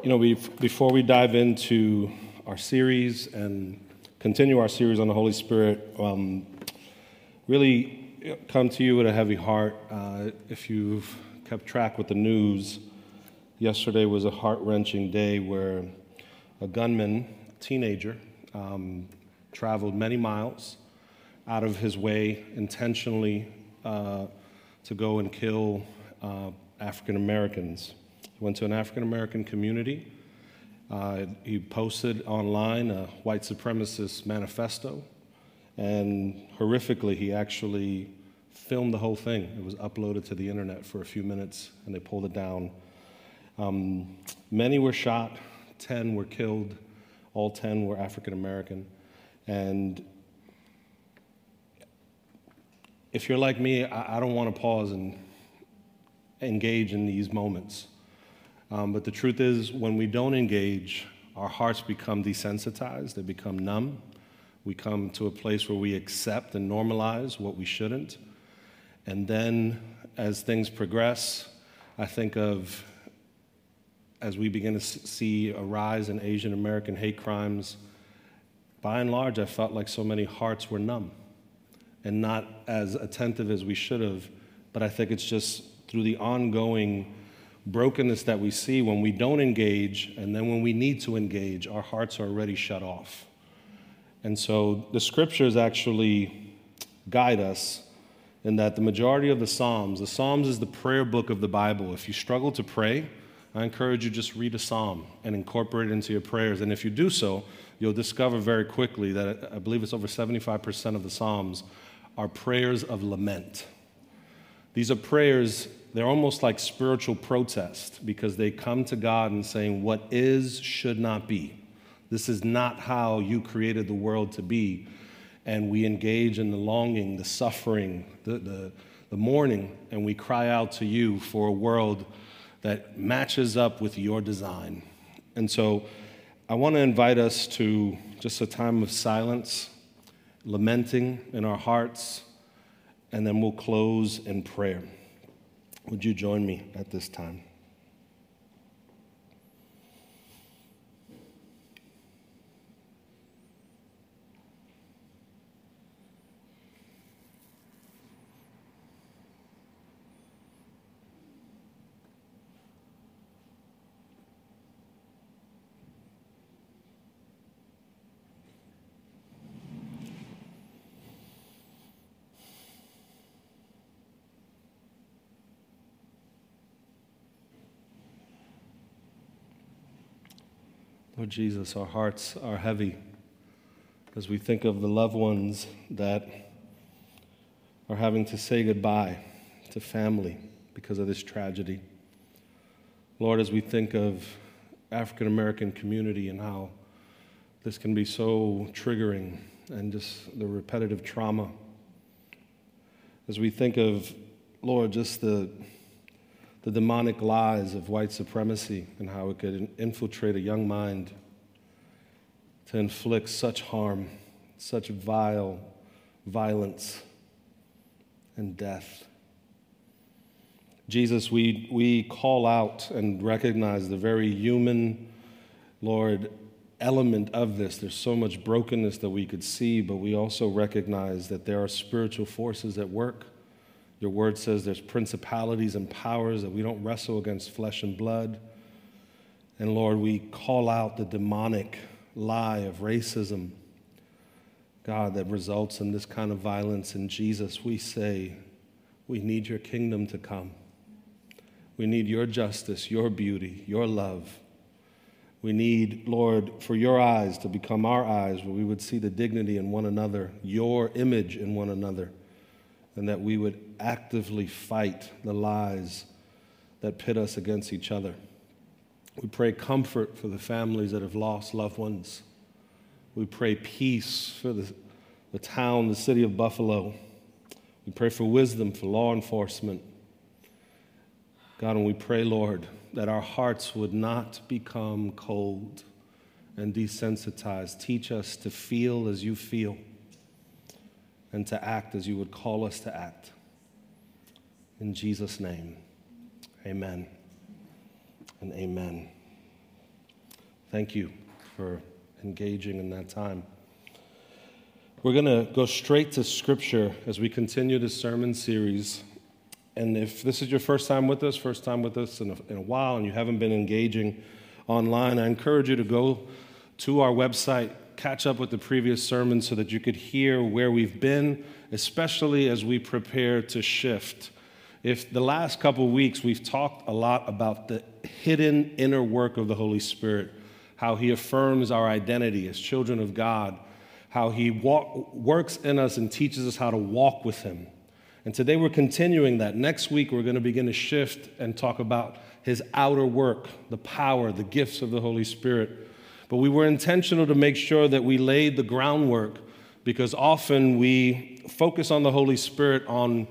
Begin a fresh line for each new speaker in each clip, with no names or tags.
You know, we before we dive into our series and continue our series on the Holy Spirit, um, really come to you with a heavy heart. Uh, if you've kept track with the news, yesterday was a heart wrenching day where a gunman, teenager, um, traveled many miles out of his way intentionally uh, to go and kill uh, African Americans. He went to an African American community. Uh, he posted online a white supremacist manifesto, and horrifically, he actually filmed the whole thing. It was uploaded to the internet for a few minutes, and they pulled it down. Um, many were shot, 10 were killed, all 10 were African American. And if you're like me, I, I don't want to pause and engage in these moments. Um, but the truth is, when we don't engage, our hearts become desensitized, they become numb. We come to a place where we accept and normalize what we shouldn't. And then, as things progress, I think of as we begin to see a rise in Asian American hate crimes, by and large, I felt like so many hearts were numb and not as attentive as we should have. But I think it's just through the ongoing brokenness that we see when we don't engage, and then when we need to engage, our hearts are already shut off. And so the scriptures actually guide us in that the majority of the Psalms, the Psalms is the prayer book of the Bible. If you struggle to pray, I encourage you just read a psalm and incorporate it into your prayers. And if you do so, you'll discover very quickly that uh, I believe it's over 75% of the psalms are prayers of lament. These are prayers they're almost like spiritual protest because they come to God and saying, What is should not be. This is not how you created the world to be. And we engage in the longing, the suffering, the, the, the mourning, and we cry out to you for a world that matches up with your design. And so I want to invite us to just a time of silence, lamenting in our hearts, and then we'll close in prayer. Would you join me at this time? Lord Jesus, our hearts are heavy as we think of the loved ones that are having to say goodbye to family because of this tragedy. Lord, as we think of African American community and how this can be so triggering and just the repetitive trauma. As we think of, Lord, just the the demonic lies of white supremacy and how it could infiltrate a young mind to inflict such harm, such vile violence and death. Jesus, we, we call out and recognize the very human, Lord, element of this. There's so much brokenness that we could see, but we also recognize that there are spiritual forces at work your word says there's principalities and powers that we don't wrestle against flesh and blood. And Lord, we call out the demonic lie of racism, God, that results in this kind of violence. In Jesus, we say, we need your kingdom to come. We need your justice, your beauty, your love. We need, Lord, for your eyes to become our eyes, where we would see the dignity in one another, your image in one another and that we would actively fight the lies that pit us against each other. We pray comfort for the families that have lost loved ones. We pray peace for the, the town, the city of Buffalo. We pray for wisdom for law enforcement. God, and we pray, Lord, that our hearts would not become cold and desensitized. Teach us to feel as you feel and to act as you would call us to act. In Jesus' name, amen and amen. Thank you for engaging in that time. We're going to go straight to Scripture as we continue this sermon series. And if this is your first time with us, first time with us in a, in a while, and you haven't been engaging online, I encourage you to go to our website, catch up with the previous sermons so that you could hear where we've been, especially as we prepare to shift. If the last couple weeks we've talked a lot about the hidden inner work of the Holy Spirit, how He affirms our identity as children of God how he walk, works in us and teaches us how to walk with him. And today we're continuing that. Next week we're going to begin to shift and talk about his outer work, the power, the gifts of the Holy Spirit. But we were intentional to make sure that we laid the groundwork because often we focus on the Holy Spirit on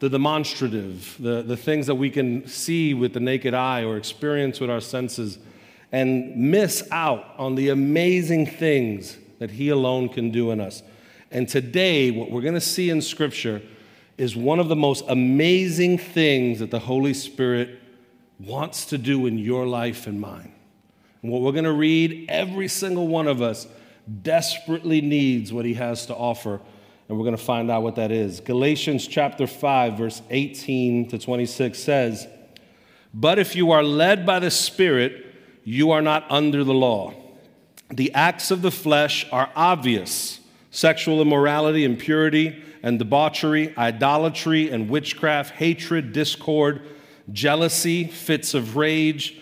the demonstrative, the, the things that we can see with the naked eye or experience with our senses, and miss out on the amazing things that He alone can do in us. And today, what we're going to see in Scripture is one of the most amazing things that the Holy Spirit wants to do in your life and mine. What we're going to read, every single one of us desperately needs what He has to offer. And we're going to find out what that is. Galatians chapter 5, verse 18 to 26 says, But if you are led by the Spirit, you are not under the law. The acts of the flesh are obvious sexual immorality, impurity, and debauchery, idolatry and witchcraft, hatred, discord, jealousy, fits of rage,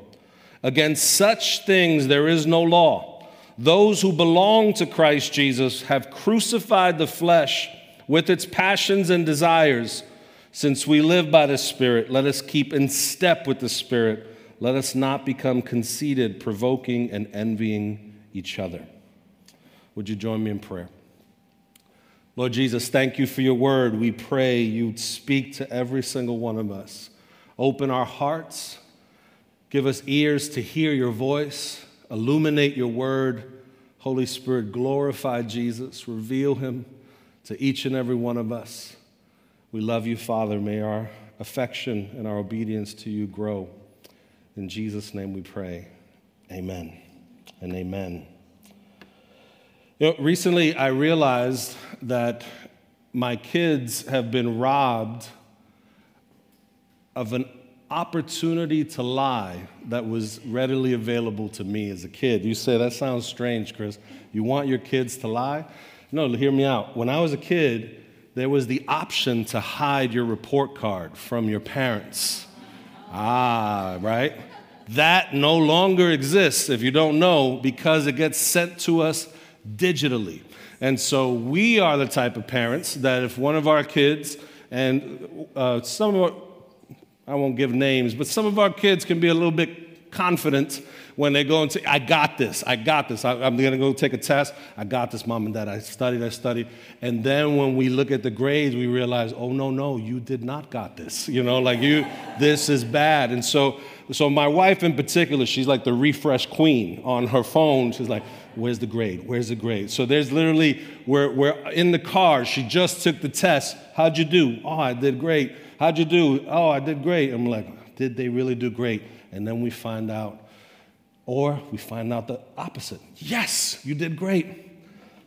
Against such things there is no law. Those who belong to Christ Jesus have crucified the flesh with its passions and desires. Since we live by the Spirit, let us keep in step with the Spirit. Let us not become conceited, provoking, and envying each other. Would you join me in prayer? Lord Jesus, thank you for your word. We pray you'd speak to every single one of us. Open our hearts, give us ears to hear your voice, illuminate your word. Holy Spirit, glorify Jesus, reveal him to each and every one of us. We love you, Father. May our affection and our obedience to you grow. In Jesus' name we pray. Amen and amen. You know, recently I realized that my kids have been robbed of an opportunity to lie that was readily available to me as a kid. You say, that sounds strange, Chris. You want your kids to lie? No, hear me out. When I was a kid, there was the option to hide your report card from your parents. Ah, right? That no longer exists, if you don't know, because it gets sent to us digitally. And so we are the type of parents that if one of our kids, and uh, some of our, I won't give names, but some of our kids can be a little bit confident when they go and say, I got this, I got this, I, am gonna go take a test, I got this, mom and dad, I studied, I studied. And then when we look at the grades, we realize, oh, no, no, you did not got this. You know, like you, this is bad. And so, so my wife in particular, she's like the refresh queen on her phone. She's like, Where's the grade? Where's the grade? So there's literally, we're, we're in the car. She just took the test. How'd you do? Oh, I did great. How'd you do? Oh, I did great. I'm like, did they really do great? And then we find out, or we find out the opposite. Yes, you did great.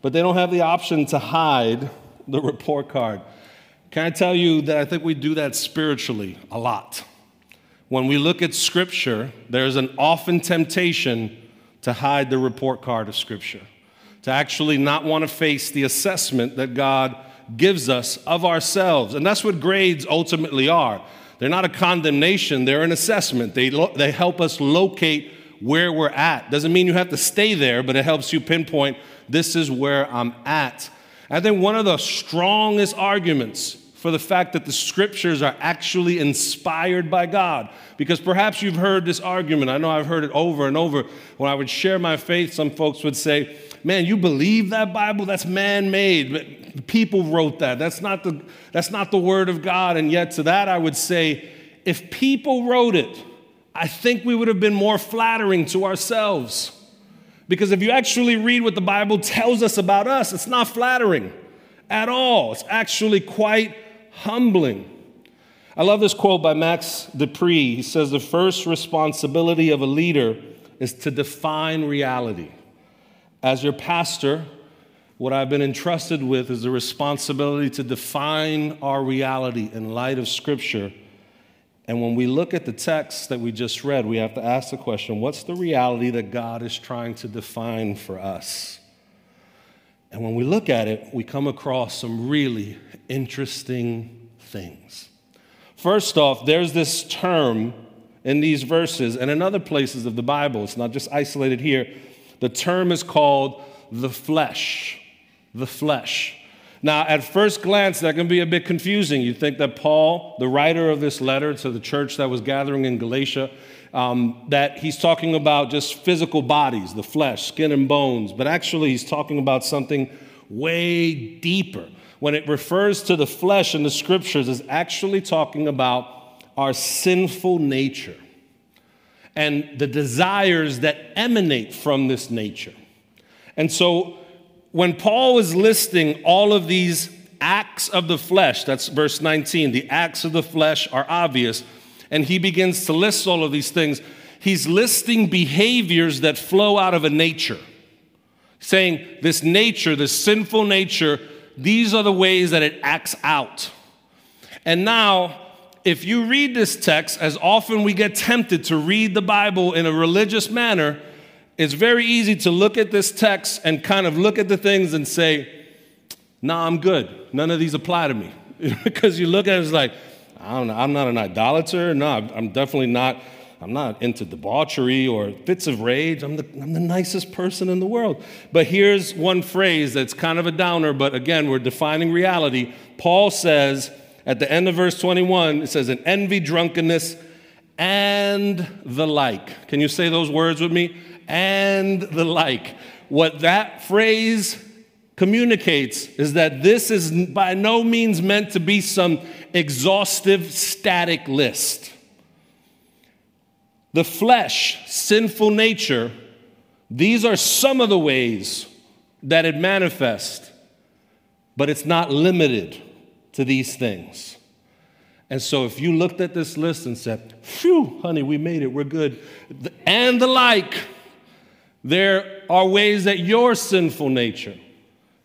But they don't have the option to hide the report card. Can I tell you that I think we do that spiritually a lot? When we look at Scripture, there's an often temptation to hide the report card of Scripture, to actually not want to face the assessment that God gives us of ourselves. And that's what grades ultimately are. They're not a condemnation, they're an assessment. They, lo- they help us locate where we're at. Doesn't mean you have to stay there, but it helps you pinpoint this is where I'm at. I think one of the strongest arguments for the fact that the scriptures are actually inspired by God. Because perhaps you've heard this argument. I know I've heard it over and over. When I would share my faith, some folks would say, man, you believe that Bible? That's man made. People wrote that. That's not, the, that's not the word of God. And yet, to that, I would say, if people wrote it, I think we would have been more flattering to ourselves. Because if you actually read what the Bible tells us about us, it's not flattering at all. It's actually quite humbling. I love this quote by Max De Pree. He says, The first responsibility of a leader is to define reality. As your pastor, what I've been entrusted with is the responsibility to define our reality in light of Scripture. And when we look at the text that we just read, we have to ask the question what's the reality that God is trying to define for us? And when we look at it, we come across some really interesting things. First off, there's this term in these verses and in other places of the Bible, it's not just isolated here. The term is called the flesh. The flesh. Now, at first glance, that can be a bit confusing. You think that Paul, the writer of this letter to the church that was gathering in Galatia, um, that he's talking about just physical bodies, the flesh, skin and bones, but actually he's talking about something way deeper. When it refers to the flesh in the scriptures, is actually talking about our sinful nature and the desires that emanate from this nature. And so when Paul is listing all of these acts of the flesh, that's verse 19, the acts of the flesh are obvious, and he begins to list all of these things, he's listing behaviors that flow out of a nature. Saying this nature, this sinful nature, these are the ways that it acts out. And now, if you read this text, as often we get tempted to read the Bible in a religious manner, it's very easy to look at this text and kind of look at the things and say, nah, I'm good. None of these apply to me. because you look at it, it's like, I don't know, I'm not an idolater. No, I'm definitely not. I'm not into debauchery or fits of rage. I'm the, I'm the nicest person in the world. But here's one phrase that's kind of a downer, but again, we're defining reality. Paul says, at the end of verse 21, it says, an envy, drunkenness, and the like. Can you say those words with me? And the like. What that phrase communicates is that this is by no means meant to be some exhaustive, static list. The flesh, sinful nature, these are some of the ways that it manifests, but it's not limited to these things. And so if you looked at this list and said, phew, honey, we made it, we're good, and the like, there are ways that your sinful nature,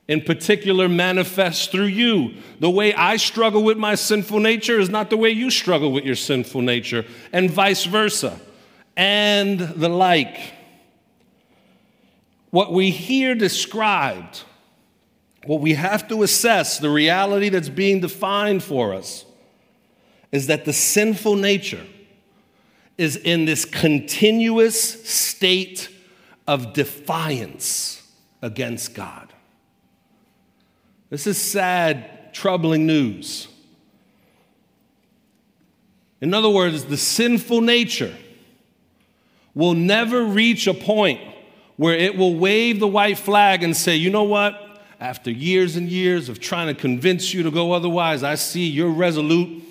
in particular, manifests through you. The way I struggle with my sinful nature is not the way you struggle with your sinful nature, and vice versa, and the like. What we hear described what we have to assess, the reality that's being defined for us, is that the sinful nature is in this continuous state of defiance against God. This is sad, troubling news. In other words, the sinful nature will never reach a point where it will wave the white flag and say, you know what? after years and years of trying to convince you to go otherwise, I see you're resolute.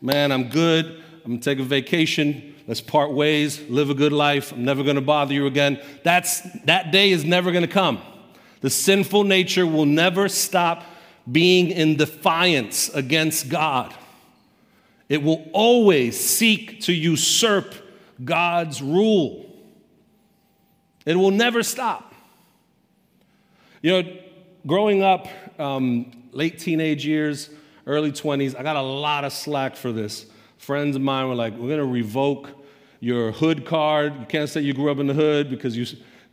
Man, I'm good. I'm gonna take a vacation. Let's part ways, live a good life. I'm never gonna bother you again. That's, that day is never gonna come. The sinful nature will never stop being in defiance against God. It will always seek to usurp God's rule. It will never stop. You know, growing up, um, late teenage years, early 20s, I got a lot of slack for this. Friends of mine were like, we're going to revoke your hood card. You can't say you grew up in the hood because you,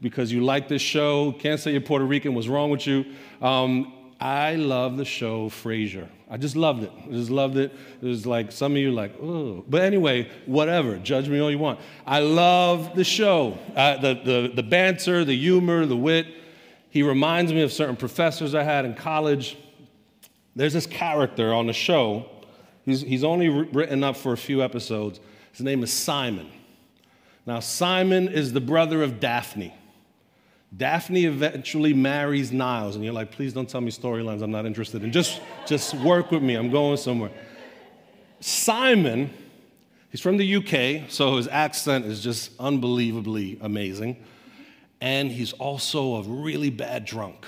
because you like this show. Can't say you're Puerto Rican. What's wrong with you? Um, I love the show Frasier. I just loved it. I just loved it. It was like some of you like, oh. But anyway, whatever. Judge me all you want. I love the show. Uh, the, the, the banter, the humor, the wit. He reminds me of certain professors I had in college. There's this character on the show. He's, he's only written up for a few episodes. His name is Simon. Now, Simon is the brother of Daphne. Daphne eventually marries Niles, and you're like, please don't tell me storylines I'm not interested in. Just, just work with me. I'm going somewhere. Simon, he's from the UK, so his accent is just unbelievably amazing. And he's also a really bad drunk.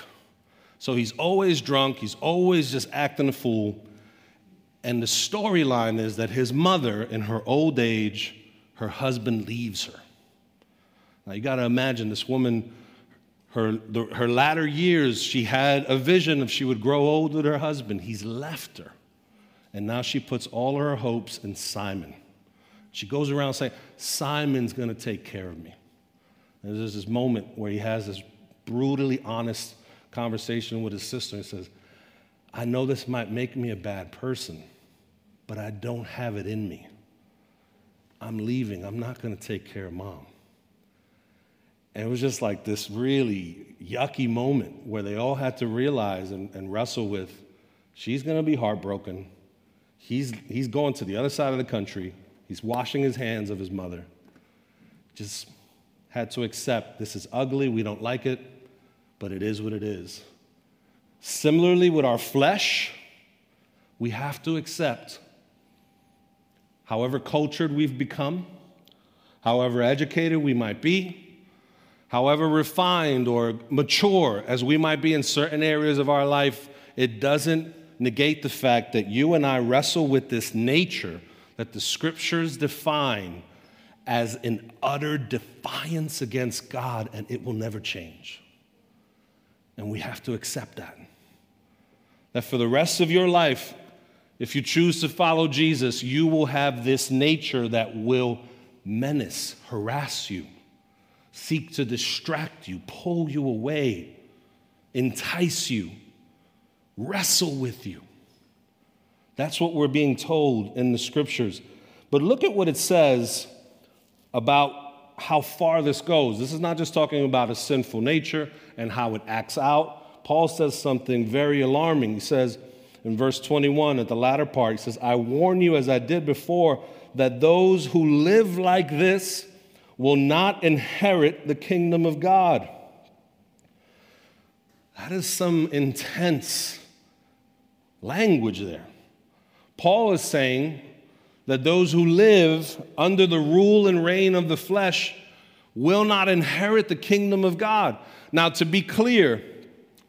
So he's always drunk, he's always just acting a fool. And the storyline is that his mother, in her old age, her husband leaves her. Now you got to imagine this woman her, the, her latter years, she had a vision of she would grow old with her husband. He's left her. And now she puts all her hopes in Simon. She goes around saying, Simon's going to take care of me. And there's this moment where he has this brutally honest conversation with his sister and says, I know this might make me a bad person, but I don't have it in me. I'm leaving. I'm not going to take care of mom. And it was just like this really yucky moment where they all had to realize and, and wrestle with she's going to be heartbroken. He's, he's going to the other side of the country. He's washing his hands of his mother. Just had to accept this is ugly. We don't like it, but it is what it is. Similarly, with our flesh, we have to accept however cultured we've become, however educated we might be however refined or mature as we might be in certain areas of our life, it doesn't negate the fact that you and I wrestle with this nature that the scriptures define as an utter defiance against God, and it will never change. And we have to accept that. That for the rest of your life, if you choose to follow Jesus, you will have this nature that will menace, harass you, seek to distract you, pull you away, entice you, wrestle with you. That's what we're being told in the scriptures. But look at what it says about how far this goes. This is not just talking about a sinful nature and how it acts out. Paul says something very alarming. He says in verse 21 at the latter part, he says, I warn you, as I did before, that those who live like this will not inherit the kingdom of God. That is some intense language there. Paul is saying that those who live under the rule and reign of the flesh will not inherit the kingdom of God. Now, to be clear,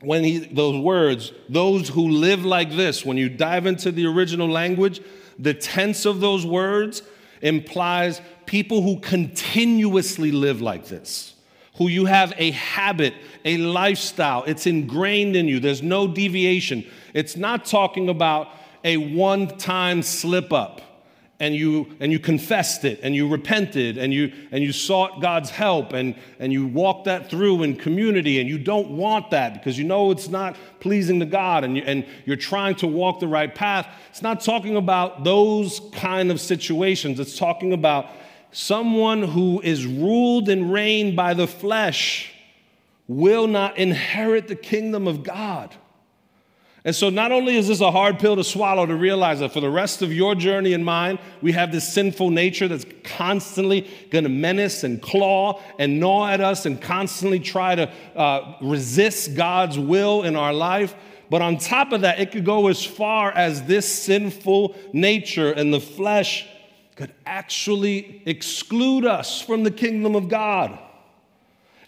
when he, those words, those who live like this, when you dive into the original language, the tense of those words implies people who continuously live like this, who you have a habit, a lifestyle, it's ingrained in you, there's no deviation. It's not talking about a one time slip up and you and you confessed it and you repented and you and you sought God's help and and you walked that through in community and you don't want that because you know it's not pleasing to God and you, and you're trying to walk the right path. It's not talking about those kind of situations. It's talking about someone who is ruled and reigned by the flesh will not inherit the kingdom of God and so, not only is this a hard pill to swallow to realize that for the rest of your journey and mine, we have this sinful nature that's constantly going to menace and claw and gnaw at us and constantly try to uh, resist God's will in our life. But on top of that, it could go as far as this sinful nature and the flesh could actually exclude us from the kingdom of God.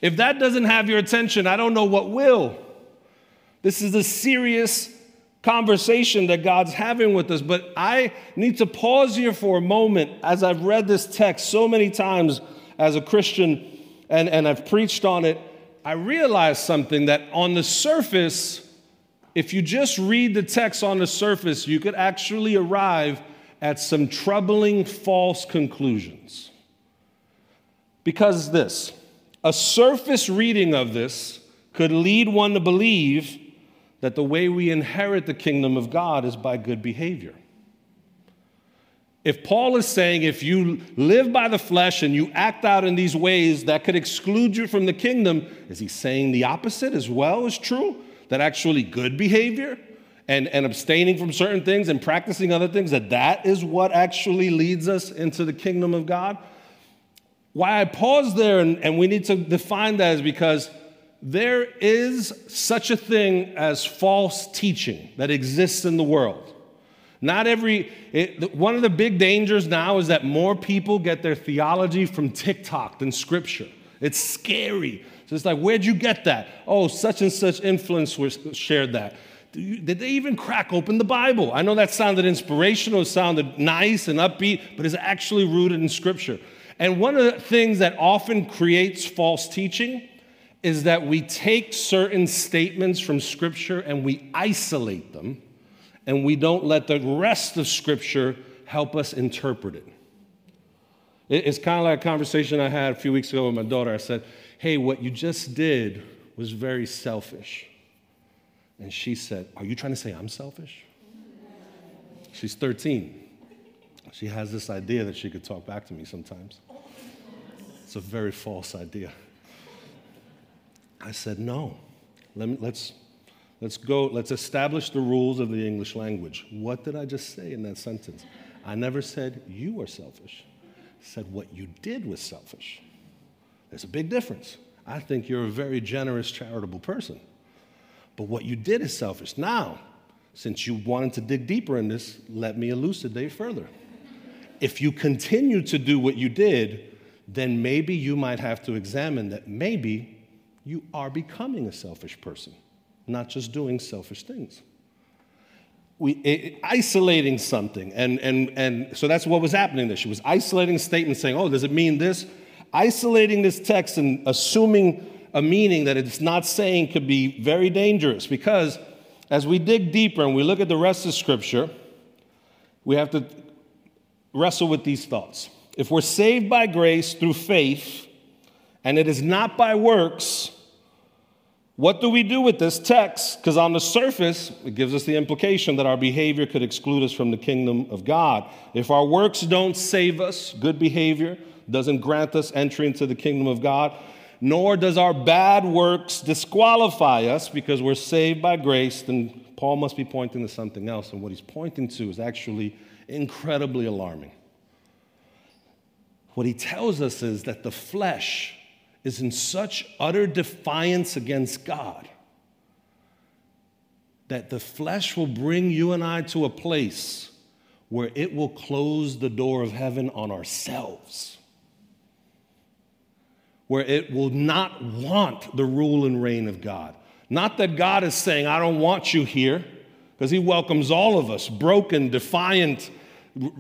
If that doesn't have your attention, I don't know what will. This is a serious conversation that God's having with us. But I need to pause here for a moment as I've read this text so many times as a Christian and, and I've preached on it. I realized something that on the surface, if you just read the text on the surface, you could actually arrive at some troubling false conclusions. Because this, a surface reading of this could lead one to believe that the way we inherit the kingdom of God is by good behavior. If Paul is saying if you live by the flesh and you act out in these ways that could exclude you from the kingdom, is he saying the opposite as well is true? That actually good behavior and, and abstaining from certain things and practicing other things, that that is what actually leads us into the kingdom of God? Why I pause there and, and we need to define that is because there is such a thing as false teaching that exists in the world. Not every, it, one of the big dangers now is that more people get their theology from TikTok than scripture. It's scary. So it's like, where'd you get that? Oh, such and such influencer shared that. Did they even crack open the Bible? I know that sounded inspirational, it sounded nice and upbeat, but it's actually rooted in scripture. And one of the things that often creates false teaching is that we take certain statements from scripture and we isolate them and we don't let the rest of Scripture help us interpret it. It's kind of like a conversation I had a few weeks ago with my daughter. I said, Hey, what you just did was very selfish. And she said, Are you trying to say I'm selfish? She's 13. She has this idea that she could talk back to me sometimes. It's a very false idea. I said, No. Let me, let's, Let's go, let's establish the rules of the English language. What did I just say in that sentence? I never said you were selfish. I said what you did was selfish. There's a big difference. I think you're a very generous, charitable person. But what you did is selfish. Now, since you wanted to dig deeper in this, let me elucidate further. If you continue to do what you did, then maybe you might have to examine that maybe you are becoming a selfish person not just doing selfish things. We, it, isolating something, and, and, and so that's what was happening there. She was isolating a statement saying, Oh, does it mean this? Isolating this text and assuming a meaning that it's not saying could be very dangerous because as we dig deeper and we look at the rest of Scripture, we have to wrestle with these thoughts. If we're saved by grace through faith, and it is not by works, what do we do with this text? Because on the surface, it gives us the implication that our behavior could exclude us from the kingdom of God. If our works don't save us, good behavior doesn't grant us entry into the kingdom of God, nor does our bad works disqualify us because we're saved by grace, then Paul must be pointing to something else. And what he's pointing to is actually incredibly alarming. What he tells us is that the flesh is in such utter defiance against God that the flesh will bring you and I to a place where it will close the door of heaven on ourselves, where it will not want the rule and reign of God. Not that God is saying, I don't want you here, because He welcomes all of us, broken, defiant,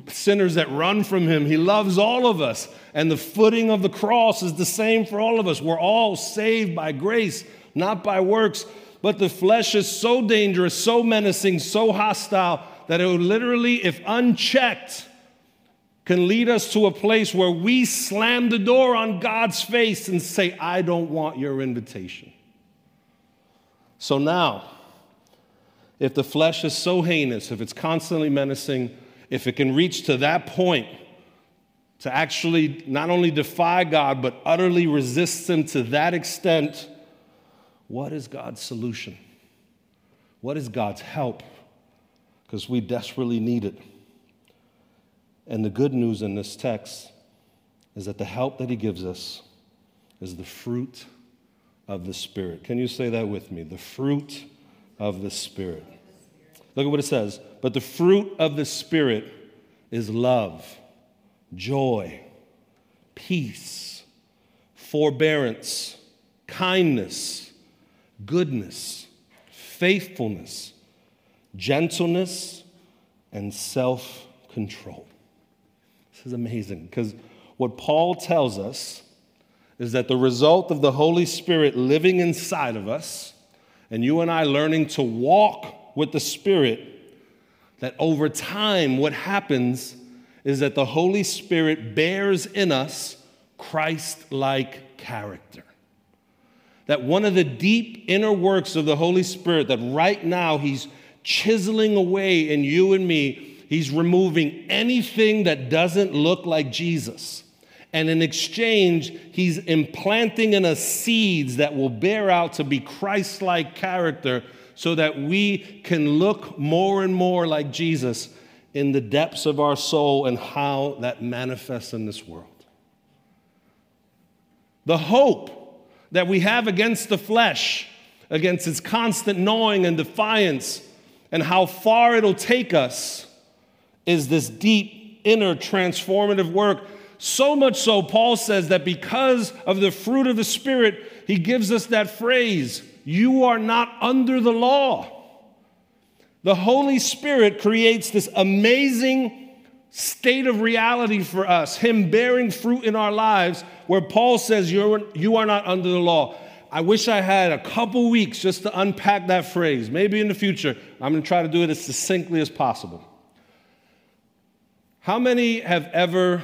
sinners that run from him. He loves all of us. And the footing of the cross is the same for all of us. We're all saved by grace, not by works. But the flesh is so dangerous, so menacing, so hostile that it would literally, if unchecked, can lead us to a place where we slam the door on God's face and say, I don't want your invitation. So now, if the flesh is so heinous, if it's constantly menacing, if it can reach to that point to actually not only defy God, but utterly resist Him to that extent, what is God's solution? What is God's help? Because we desperately need it. And the good news in this text is that the help that He gives us is the fruit of the Spirit. Can you say that with me? The fruit of the Spirit. Look at what it says. But the fruit of the Spirit is love, joy, peace, forbearance, kindness, goodness, faithfulness, gentleness, and self control. Is amazing because what Paul tells us is that the result of the Holy Spirit living inside of us and you and I learning to walk with the Spirit that over time, what happens is that the Holy Spirit bears in us Christ like character. That one of the deep inner works of the Holy Spirit, that right now He's chiseling away in you and me, He's removing anything that doesn't look like Jesus. And in exchange, He's implanting in us seeds that will bear out to be Christ like character so that we can look more and more like Jesus in the depths of our soul and how that manifests in this world. The hope that we have against the flesh, against its constant gnawing and defiance, and how far it'll take us is this deep inner transformative work. So much so, Paul says that because of the fruit of the Spirit, he gives us that phrase you are not under the law. The Holy Spirit creates this amazing state of reality for us, Him bearing fruit in our lives, where Paul says, You're, You are not under the law. I wish I had a couple weeks just to unpack that phrase. Maybe in the future, I'm going to try to do it as succinctly as possible. How many have ever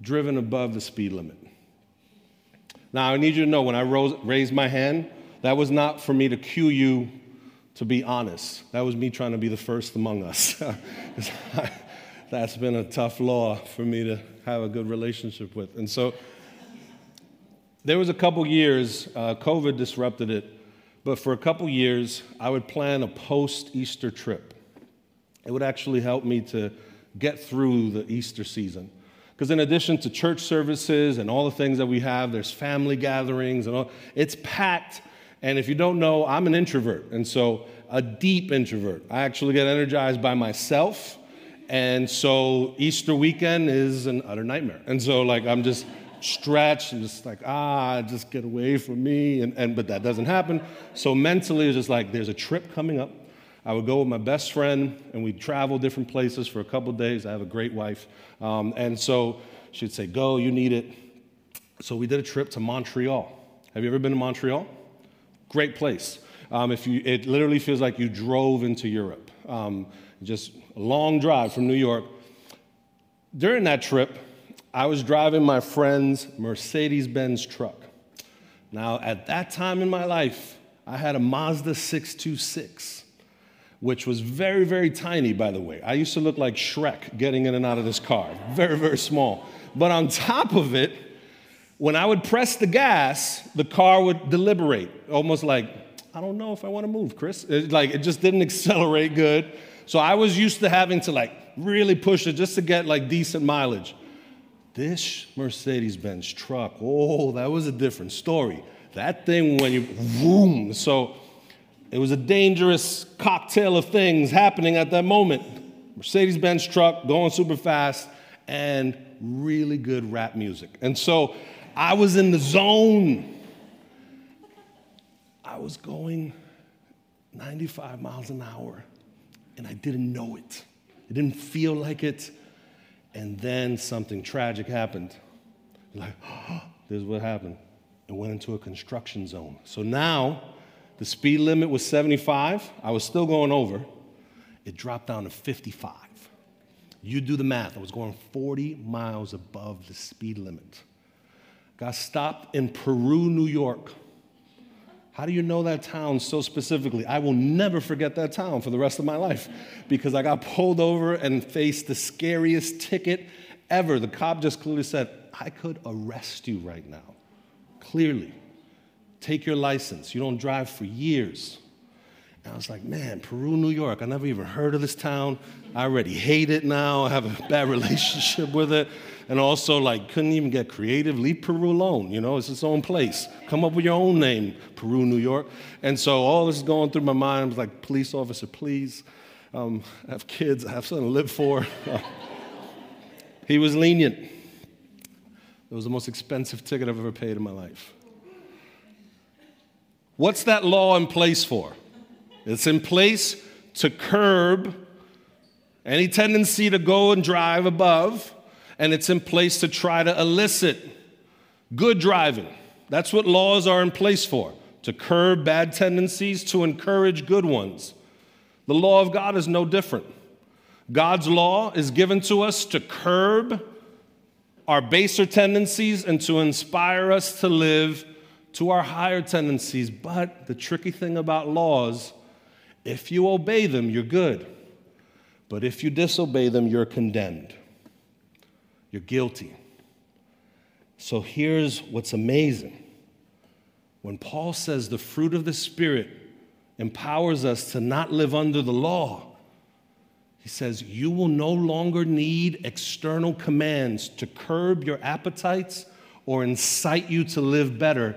driven above the speed limit? Now, I need you to know when I rose, raised my hand, that was not for me to cue you to be honest. That was me trying to be the first among us. That's been a tough law for me to have a good relationship with. And so there was a couple years, uh, COVID disrupted it, but for a couple years, I would plan a post Easter trip. It would actually help me to get through the Easter season. Because in addition to church services and all the things that we have, there's family gatherings and all. It's packed. And if you don't know, I'm an introvert. And so, a deep introvert. I actually get energized by myself. And so, Easter weekend is an utter nightmare. And so, like, I'm just stretched and just like, ah, just get away from me. And, and, but that doesn't happen. So, mentally, it's just like, there's a trip coming up. I would go with my best friend, and we'd travel different places for a couple days. I have a great wife. Um, and so she'd say, Go, you need it. So we did a trip to Montreal. Have you ever been to Montreal? Great place. Um, if you, it literally feels like you drove into Europe. Um, just a long drive from New York. During that trip, I was driving my friend's Mercedes Benz truck. Now, at that time in my life, I had a Mazda 626 which was very, very tiny, by the way. I used to look like Shrek getting in and out of this car, very, very small. But on top of it, when I would press the gas, the car would deliberate, almost like, I don't know if I want to move, Chris. It, like, it just didn't accelerate good. So I was used to having to, like, really push it just to get, like, decent mileage. This Mercedes Benz truck, oh, that was a different story. That thing, when you, boom. So, it was a dangerous cocktail of things happening at that moment. Mercedes Benz truck going super fast and really good rap music. And so I was in the zone. I was going 95 miles an hour and I didn't know it. It didn't feel like it. And then something tragic happened. Like, oh, this is what happened. It went into a construction zone. So now, the speed limit was 75. I was still going over. It dropped down to 55. You do the math. I was going 40 miles above the speed limit. Got stopped in Peru, New York. How do you know that town so specifically? I will never forget that town for the rest of my life because I got pulled over and faced the scariest ticket ever. The cop just clearly said, I could arrest you right now. Clearly take your license. You don't drive for years. And I was like, man, Peru, New York. I never even heard of this town. I already hate it now. I have a bad relationship with it. And also, like, couldn't even get creative. Leave Peru alone. You know, it's its own place. Come up with your own name, Peru, New York. And so all this is going through my mind. I was like, police officer, please. Um, I have kids. I have something to live for. he was lenient. It was the most expensive ticket I've ever paid in my life. What's that law in place for? It's in place to curb any tendency to go and drive above, and it's in place to try to elicit good driving. That's what laws are in place for to curb bad tendencies, to encourage good ones. The law of God is no different. God's law is given to us to curb our baser tendencies and to inspire us to live to our higher tendencies. But the tricky thing about laws, if you obey them, you're good. But if you disobey them, you're condemned. You're guilty. So here's what's amazing. When Paul says the fruit of the Spirit empowers us to not live under the law, he says, You will no longer need external commands to curb your appetites or incite you to live better,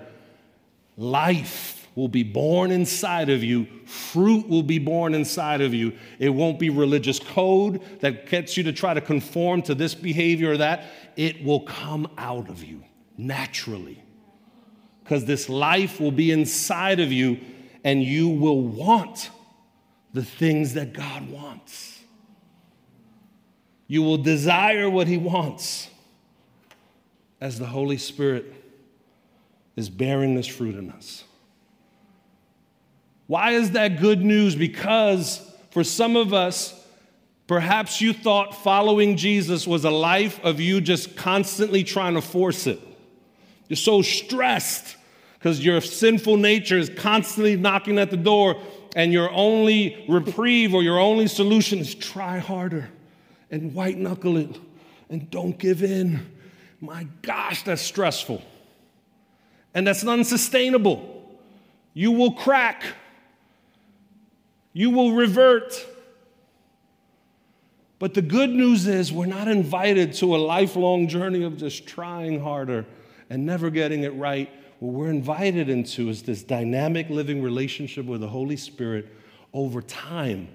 life will be born inside of you, fruit will be born inside of you. It won't be religious code that gets you to try to conform to this behavior or that. It will come out of you naturally. Because this life will be inside of you and you will want the things that God wants. You will desire what He wants as the Holy Spirit is bearing this fruit in us. Why is that good news? Because for some of us, perhaps you thought following Jesus was a life of you just constantly trying to force it. You're so stressed because your sinful nature is constantly knocking at the door, and your only reprieve or your only solution is try harder and white knuckle it and don't give in. My gosh, that's stressful. And that's unsustainable. You will crack, you will revert. But the good news is, we're not invited to a lifelong journey of just trying harder and never getting it right. What we're invited into is this dynamic living relationship with the Holy Spirit over time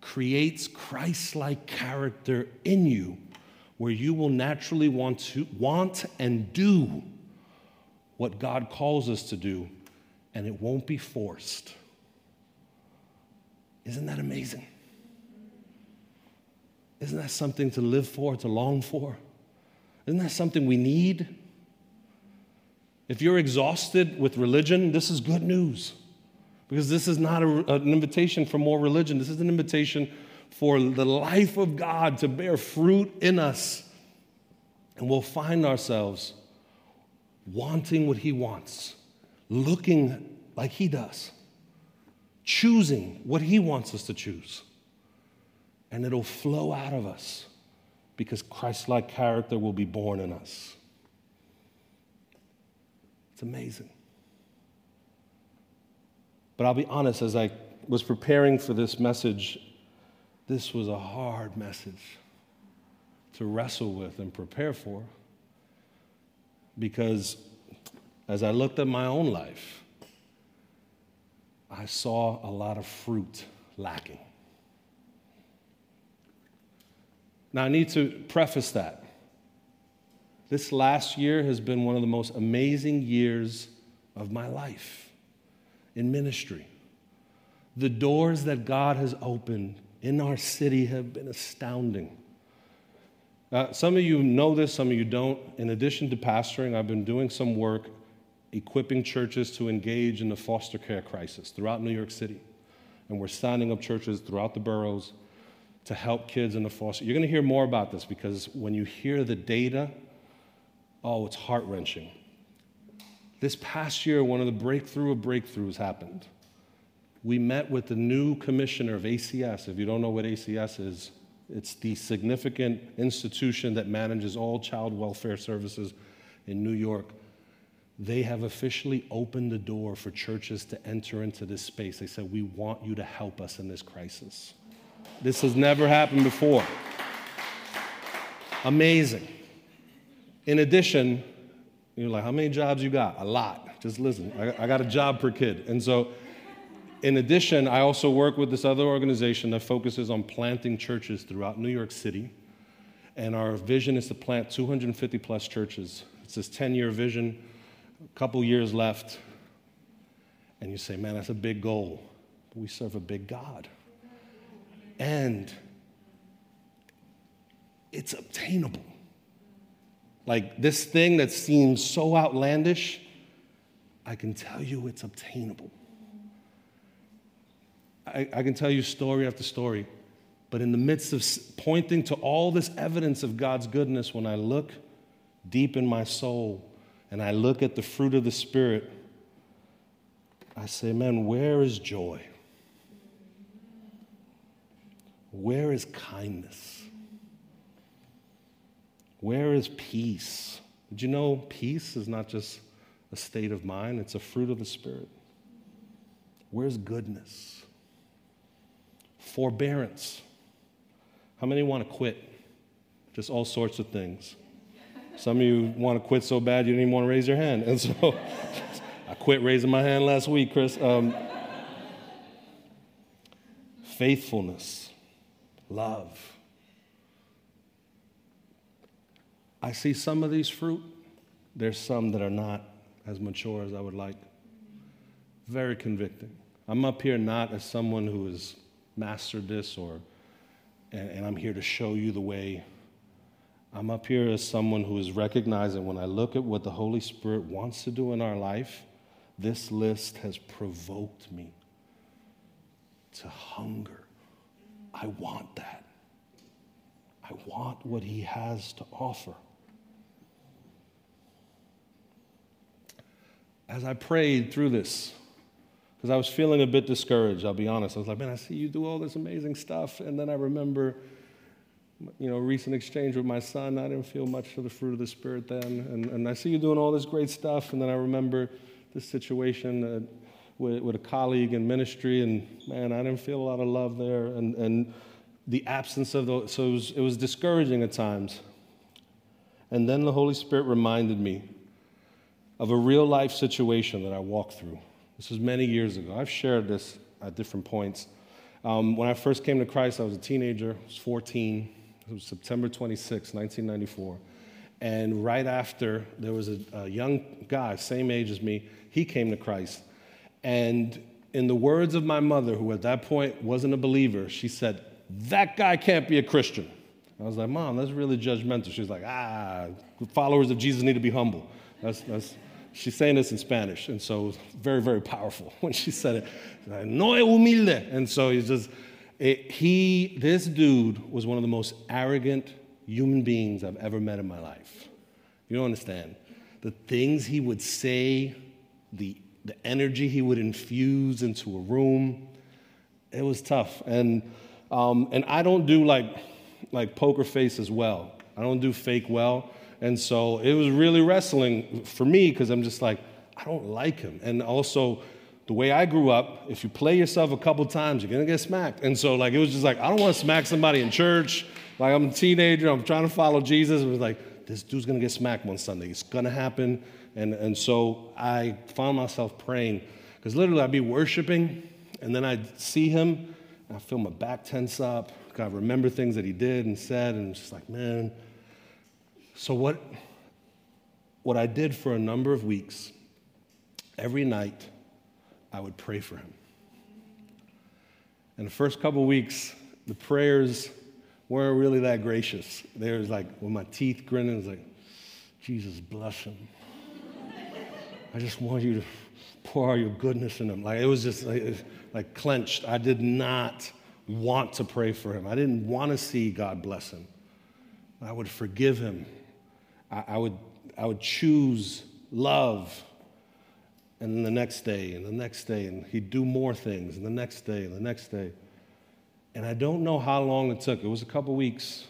creates Christ like character in you where you will naturally want to want and do what God calls us to do and it won't be forced. Isn't that amazing? Isn't that something to live for, to long for? Isn't that something we need? If you're exhausted with religion, this is good news. Because this is not a, an invitation for more religion. This is an invitation for the life of God to bear fruit in us. And we'll find ourselves wanting what He wants, looking like He does, choosing what He wants us to choose. And it'll flow out of us because Christ like character will be born in us. It's amazing. But I'll be honest, as I was preparing for this message, this was a hard message to wrestle with and prepare for. Because as I looked at my own life, I saw a lot of fruit lacking. Now, I need to preface that. This last year has been one of the most amazing years of my life in ministry. The doors that God has opened in our city have been astounding. Uh, some of you know this, some of you don't. In addition to pastoring, I've been doing some work equipping churches to engage in the foster care crisis throughout New York City. And we're standing up churches throughout the boroughs to help kids in the foster. You're going to hear more about this because when you hear the data Oh, it's heart wrenching. This past year, one of the breakthrough of breakthroughs happened. We met with the new commissioner of ACS. If you don't know what ACS is, it's the significant institution that manages all child welfare services in New York. They have officially opened the door for churches to enter into this space. They said, We want you to help us in this crisis. This has never happened before. Amazing. In addition, you're like, how many jobs you got? A lot. Just listen, I, I got a job per kid. And so, in addition, I also work with this other organization that focuses on planting churches throughout New York City. And our vision is to plant 250 plus churches. It's this 10 year vision, a couple years left. And you say, man, that's a big goal. But we serve a big God. And it's obtainable. Like this thing that seems so outlandish, I can tell you it's obtainable. I, I, can tell you story after story, but in the midst of pointing to all this evidence of God's goodness, when I look deep in my soul and I look at the fruit of the Spirit, I say, man, where is joy? Where is kindness? Where is peace? Did you know peace is not just a state of mind, it's a fruit of the Spirit? Where's goodness? Forbearance. How many want to quit? Just all sorts of things. Some of you want to quit so bad you didn't even want to raise your hand. And so I quit raising my hand last week, Chris. Um, faithfulness, love. I see some of these fruit. There's some that are not as mature as I would like. Very convicting. I'm up here not as someone who has mastered this or, and, and I'm here to show you the way. I'm up here as someone who is recognizing when I look at what the Holy Spirit wants to do in our life, this list has provoked me to hunger. I want that. I want what He has to offer. As I prayed through this, because I was feeling a bit discouraged, I'll be honest. I was like, man, I see you do all this amazing stuff. And then I remember, you know, recent exchange with my son. I didn't feel much of the fruit of the Spirit then. And, and I see you doing all this great stuff. And then I remember this situation uh, with, with a colleague in ministry. And man, I didn't feel a lot of love there. And, and the absence of those, so it was, it was discouraging at times. And then the Holy Spirit reminded me of a real life situation that I walked through. This was many years ago. I've shared this at different points. Um, when I first came to Christ, I was a teenager, I was 14. It was September 26, 1994. And right after, there was a, a young guy, same age as me, he came to Christ. And in the words of my mother, who at that point wasn't a believer, she said, That guy can't be a Christian. I was like, Mom, that's really judgmental. She's like, Ah, followers of Jesus need to be humble. That's, that's, She's saying this in Spanish, and so very, very powerful when she said it. No es humilde. And so he's just, it, he, this dude was one of the most arrogant human beings I've ever met in my life. You don't understand. The things he would say, the, the energy he would infuse into a room, it was tough. And, um, and I don't do like, like poker face as well. I don't do fake well. And so it was really wrestling for me because I'm just like, I don't like him. And also, the way I grew up, if you play yourself a couple times, you're gonna get smacked. And so, like, it was just like, I don't wanna smack somebody in church. Like, I'm a teenager, I'm trying to follow Jesus. It was like, this dude's gonna get smacked one Sunday. It's gonna happen. And, and so I found myself praying because literally I'd be worshiping and then I'd see him and I feel my back tense up. I remember things that he did and said, and it's just like, man, so, what, what I did for a number of weeks, every night, I would pray for him. And the first couple weeks, the prayers weren't really that gracious. There was like, with my teeth grinning, was like, Jesus, bless him. I just want you to pour your goodness in him. Like, it was just like, like clenched. I did not want to pray for him. I didn't want to see God bless him. I would forgive him I, I, would, I would choose love. And then the next day, and the next day, and he'd do more things, and the next day, and the next day. And I don't know how long it took. It was a couple weeks.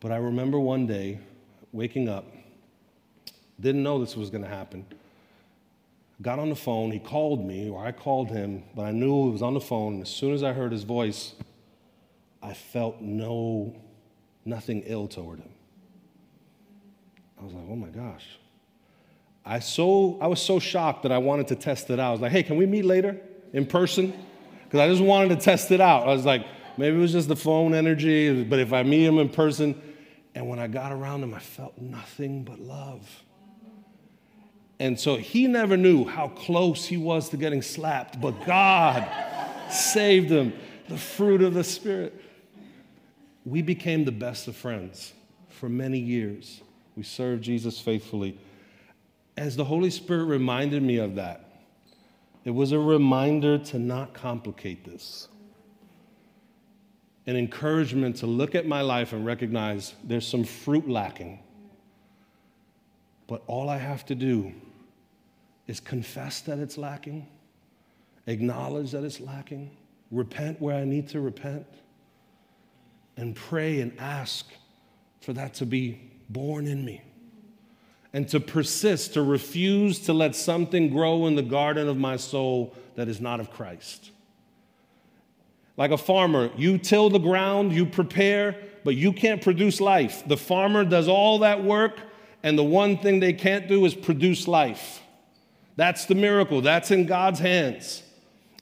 But I remember one day waking up, didn't know this was going to happen. Got on the phone, he called me, or I called him, but I knew he was on the phone. And as soon as I heard his voice, I felt no, nothing ill toward him. I was like, oh my gosh. I, so, I was so shocked that I wanted to test it out. I was like, hey, can we meet later in person? Because I just wanted to test it out. I was like, maybe it was just the phone energy, but if I meet him in person, and when I got around him, I felt nothing but love. And so he never knew how close he was to getting slapped, but God saved him. The fruit of the Spirit. We became the best of friends for many years. We serve Jesus faithfully. As the Holy Spirit reminded me of that, it was a reminder to not complicate this. An encouragement to look at my life and recognize there's some fruit lacking. But all I have to do is confess that it's lacking, acknowledge that it's lacking, repent where I need to repent, and pray and ask for that to be born in me. And to persist, to refuse to let something grow in the garden of my soul that is not of Christ. Like a farmer, you till the ground, you prepare, but you can't produce life. The farmer does all that work, and the one thing they can't do is produce life. That's the miracle, that's in God's hands.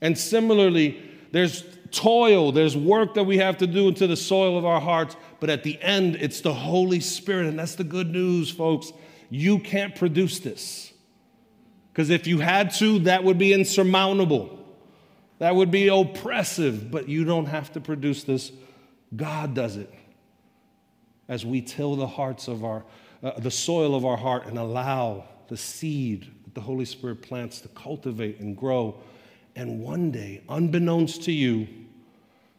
And similarly, there's toil, there's work that we have to do into the soil of our hearts, but at the end, it's the Holy Spirit. And that's the good news, folks. You can't produce this. Because if you had to, that would be insurmountable. That would be oppressive, but you don't have to produce this. God does it as we till the hearts of our, uh, the soil of our heart and allow the seed that the Holy Spirit plants to cultivate and grow. And one day, unbeknownst to you,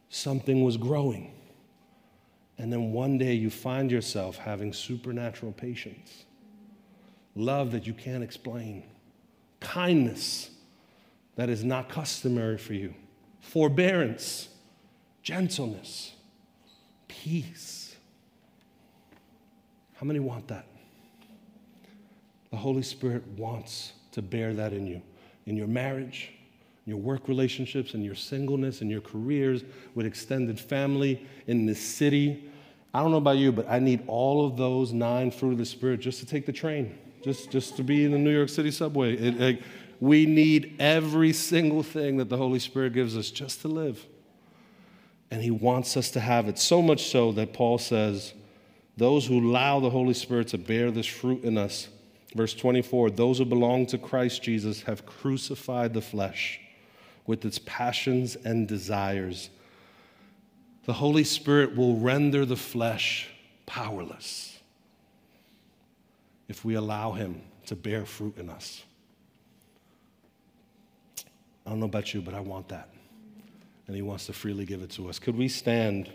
something was growing. And then one day you find yourself having supernatural patience, love that you can't explain, kindness that is not customary for you, forbearance, gentleness, peace. How many want that? The Holy Spirit wants to bear that in you, in your marriage, your work relationships, and your singleness, and your careers, with extended family, in the city. I don't know about you, but I need all of those nine fruit of the Spirit just to take the train, just, just to be in the New York City subway. It, it, we need every single thing that the Holy Spirit gives us just to live. And He wants us to have it, so much so that Paul says, Those who allow the Holy Spirit to bear this fruit in us, verse 24, those who belong to Christ Jesus have crucified the flesh with its passions and desires. The Holy Spirit will render the flesh powerless if we allow Him to bear fruit in us. I don't know about you, but I want that. And He wants to freely give it to us. Could we stand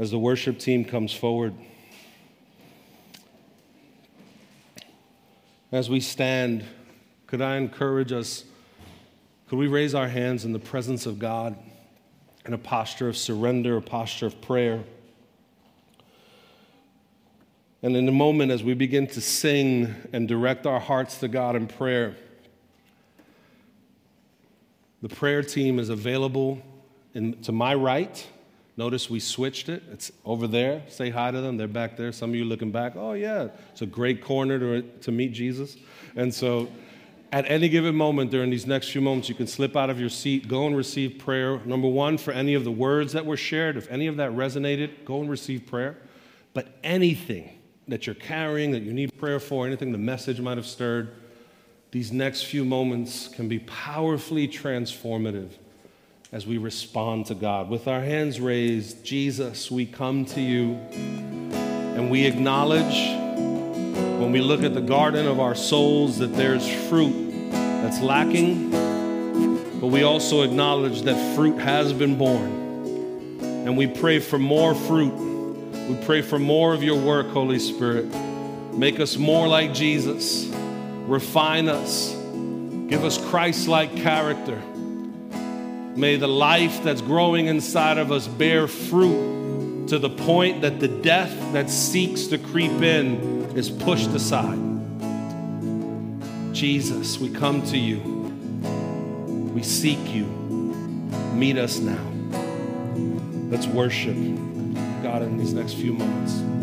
as the worship team comes forward? As we stand, could I encourage us? Could we raise our hands in the presence of God in a posture of surrender, a posture of prayer? And in a moment, as we begin to sing and direct our hearts to God in prayer, the prayer team is available in, to my right. Notice we switched it. It's over there. Say hi to them. They're back there. Some of you looking back. Oh, yeah. It's a great corner to, to meet Jesus. And so, at any given moment during these next few moments, you can slip out of your seat, go and receive prayer. Number one, for any of the words that were shared, if any of that resonated, go and receive prayer. But anything that you're carrying that you need prayer for, anything the message might have stirred, these next few moments can be powerfully transformative as we respond to God. With our hands raised, Jesus, we come to you and we acknowledge when we look at the garden of our souls that there's fruit that's lacking, but we also acknowledge that fruit has been born. And we pray for more fruit. We pray for more of your work, Holy Spirit. Make us more like Jesus refine us, give us Christ like character. May the life that's growing inside of us bear fruit to the point that the death that seeks to creep in is pushed aside. Jesus, we come to you. We seek you. Meet us now. Let's worship God in these next few moments.